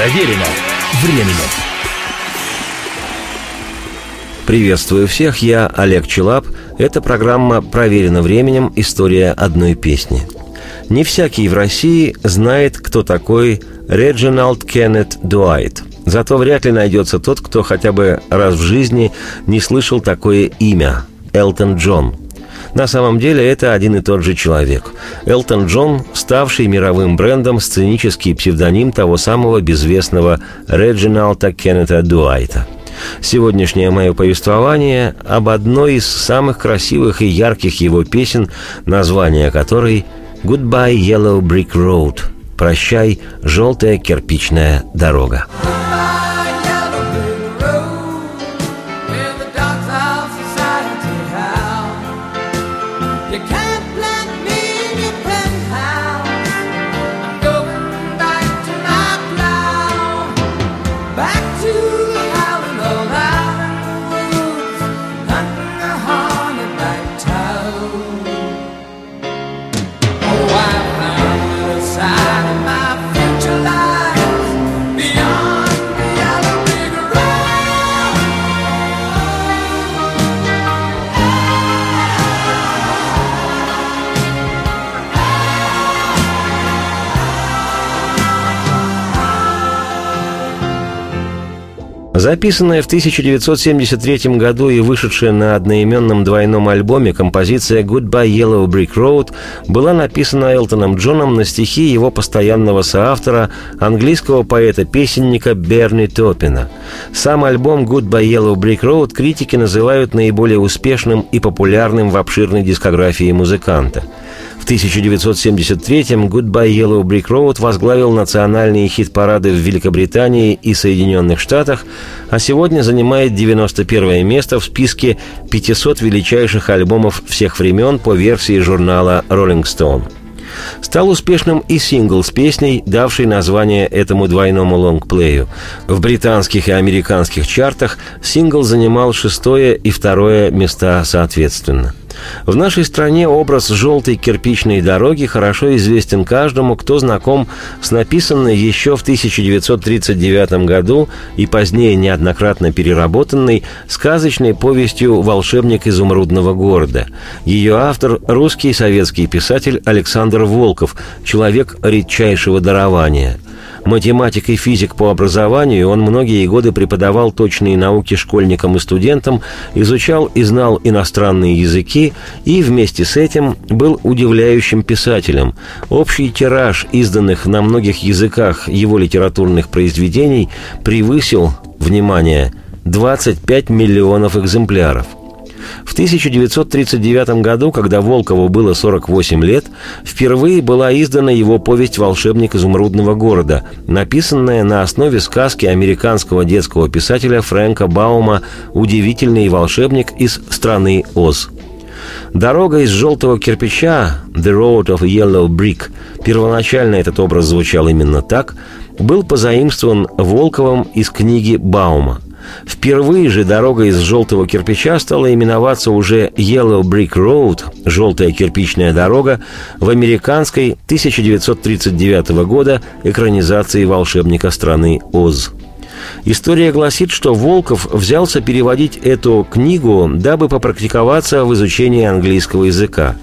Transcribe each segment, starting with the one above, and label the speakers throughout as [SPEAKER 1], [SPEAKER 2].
[SPEAKER 1] Проверено временем.
[SPEAKER 2] Приветствую всех, я Олег Челап. Это программа «Проверено временем. История одной песни». Не всякий в России знает, кто такой Реджиналд Кеннет Дуайт. Зато вряд ли найдется тот, кто хотя бы раз в жизни не слышал такое имя – Элтон Джон – на самом деле это один и тот же человек. Элтон Джон, ставший мировым брендом, сценический псевдоним того самого безвестного Реджиналта Кеннета Дуайта. Сегодняшнее мое повествование об одной из самых красивых и ярких его песен, название которой «Goodbye, Yellow Brick Road» – «Прощай, желтая кирпичная дорога». Записанная в 1973 году и вышедшая на одноименном двойном альбоме композиция «Goodbye Yellow Brick Road» была написана Элтоном Джоном на стихи его постоянного соавтора, английского поэта-песенника Берни Топина. Сам альбом «Goodbye Yellow Brick Road» критики называют наиболее успешным и популярным в обширной дискографии музыканта – в 1973-м «Goodbye Yellow Brick Road» возглавил национальные хит-парады в Великобритании и Соединенных Штатах, а сегодня занимает 91 место в списке 500 величайших альбомов всех времен по версии журнала Rolling Stone. Стал успешным и сингл с песней, давшей название этому двойному лонгплею. В британских и американских чартах сингл занимал шестое и второе места соответственно. В нашей стране образ желтой кирпичной дороги хорошо известен каждому, кто знаком с написанной еще в 1939 году и позднее неоднократно переработанной сказочной повестью «Волшебник изумрудного города». Ее автор – русский советский писатель Александр Волков, человек редчайшего дарования – Математик и физик по образованию, он многие годы преподавал точные науки школьникам и студентам, изучал и знал иностранные языки и вместе с этим был удивляющим писателем. Общий тираж изданных на многих языках его литературных произведений превысил, внимание, 25 миллионов экземпляров – в 1939 году, когда Волкову было 48 лет, впервые была издана его повесть «Волшебник изумрудного города», написанная на основе сказки американского детского писателя Фрэнка Баума «Удивительный волшебник из страны Оз». Дорога из желтого кирпича «The Road of Yellow Brick» первоначально этот образ звучал именно так, был позаимствован Волковым из книги Баума – Впервые же дорога из желтого кирпича стала именоваться уже Yellow Brick Road, желтая кирпичная дорога, в американской 1939 года экранизации волшебника страны Оз. История гласит, что Волков взялся переводить эту книгу, дабы попрактиковаться в изучении английского языка.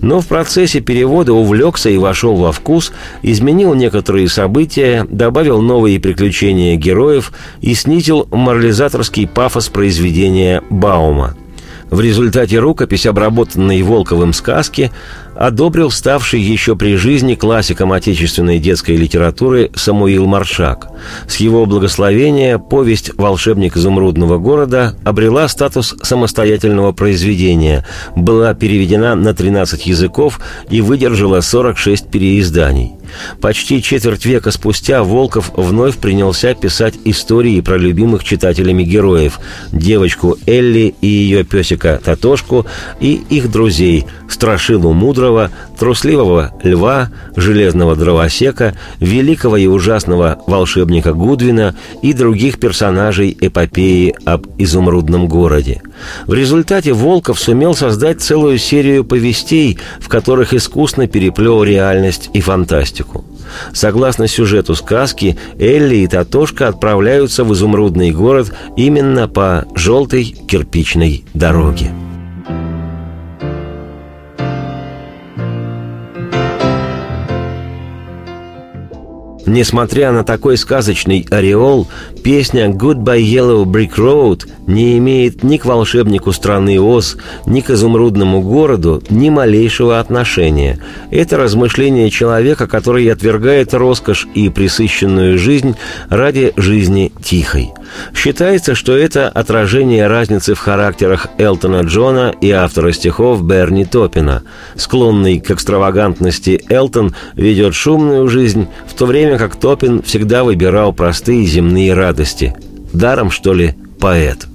[SPEAKER 2] Но в процессе перевода увлекся и вошел во вкус, изменил некоторые события, добавил новые приключения героев и снизил морализаторский пафос произведения Баума – в результате рукопись, обработанной Волковым сказки, одобрил ставший еще при жизни классиком отечественной детской литературы Самуил Маршак. С его благословения повесть «Волшебник изумрудного города» обрела статус самостоятельного произведения, была переведена на 13 языков и выдержала 46 переизданий. Почти четверть века спустя Волков вновь принялся писать истории про любимых читателями героев – девочку Элли и ее песика Татошку и их друзей – Страшилу Мудрого, Трусливого Льва, Железного Дровосека, Великого и ужасного волшебника Гудвина и других персонажей эпопеи об изумрудном городе. В результате Волков сумел создать целую серию повестей, в которых искусно переплел реальность и фантастику. Согласно сюжету сказки, Элли и Татошка отправляются в изумрудный город именно по желтой кирпичной дороге. Несмотря на такой сказочный ореол, песня «Goodbye Yellow Brick Road» не имеет ни к волшебнику страны Оз, ни к изумрудному городу ни малейшего отношения. Это размышление человека, который отвергает роскошь и присыщенную жизнь ради жизни тихой. Считается, что это отражение разницы в характерах Элтона Джона и автора стихов Берни Топина. Склонный к экстравагантности Элтон ведет шумную жизнь, в то время как Топин всегда выбирал простые земные радости. Даром, что ли, поэт –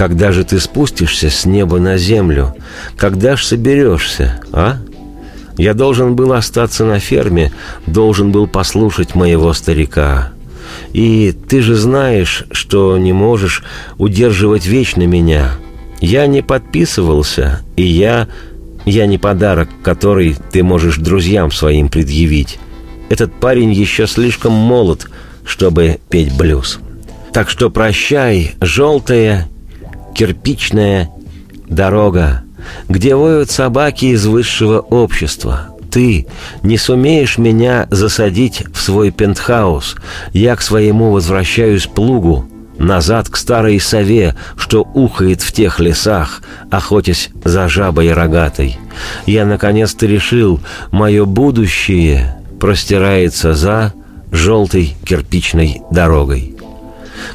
[SPEAKER 2] когда же ты спустишься с неба на землю? Когда ж соберешься, а? Я должен был остаться на ферме, должен был послушать моего старика. И ты же знаешь, что не можешь удерживать вечно меня. Я не подписывался, и я... Я не подарок, который ты можешь друзьям своим предъявить. Этот парень еще слишком молод, чтобы петь блюз. Так что прощай, желтая кирпичная дорога, где воют собаки из высшего общества. Ты не сумеешь меня засадить в свой пентхаус. Я к своему возвращаюсь плугу, назад к старой сове, что ухает в тех лесах, охотясь за жабой рогатой. Я наконец-то решил, мое будущее простирается за желтой кирпичной дорогой.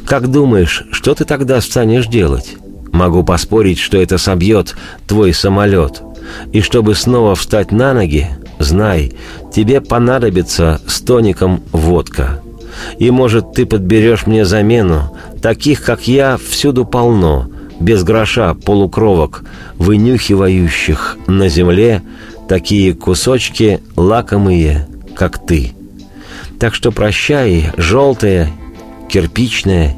[SPEAKER 2] Как думаешь, что ты тогда станешь делать? Могу поспорить, что это собьет твой самолет. И чтобы снова встать на ноги, знай, тебе понадобится с тоником водка. И, может, ты подберешь мне замену. Таких, как я, всюду полно, без гроша полукровок, вынюхивающих на земле такие кусочки лакомые, как ты. Так что прощай, желтая, кирпичная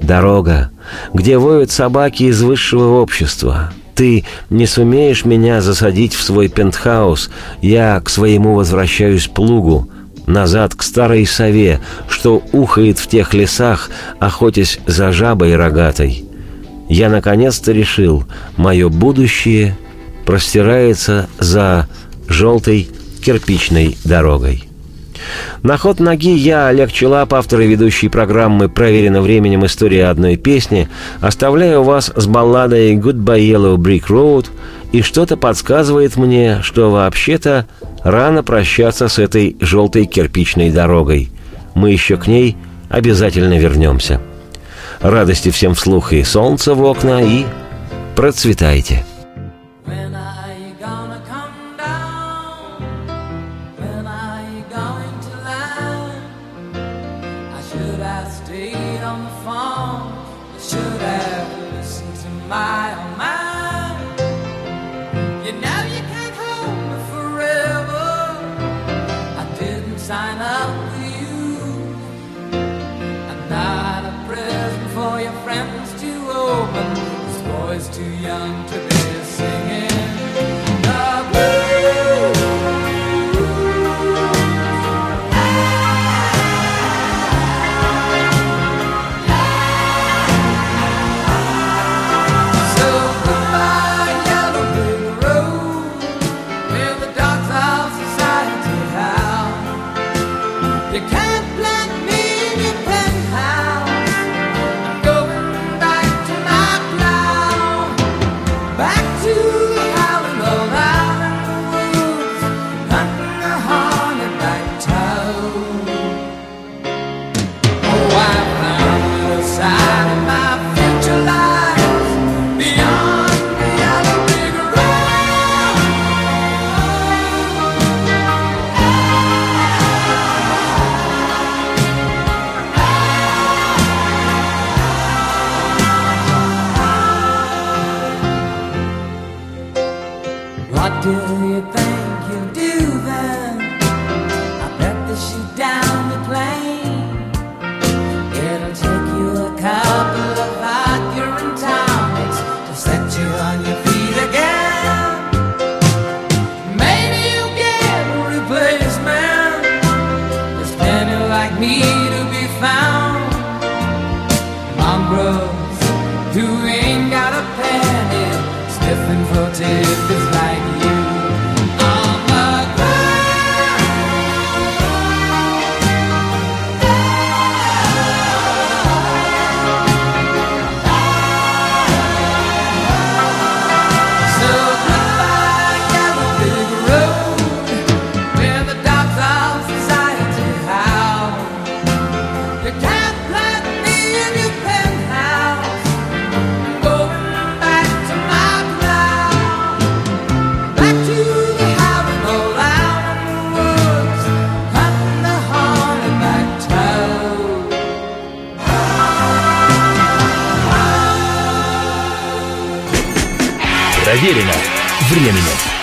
[SPEAKER 2] дорога, где воют собаки из высшего общества. Ты не сумеешь меня засадить в свой пентхаус, я к своему возвращаюсь плугу, назад к старой сове, что ухает в тех лесах, охотясь за жабой рогатой. Я наконец-то решил, мое будущее простирается за желтой кирпичной дорогой. На ход ноги я, Олег Челап, автор и ведущий программы «Проверено временем. История одной песни», оставляю вас с балладой «Goodbye Yellow Brick Road», и что-то подсказывает мне, что вообще-то рано прощаться с этой желтой кирпичной дорогой. Мы еще к ней обязательно вернемся. Радости всем вслух и солнца в окна, и процветайте!
[SPEAKER 1] my this
[SPEAKER 3] Проверено временем.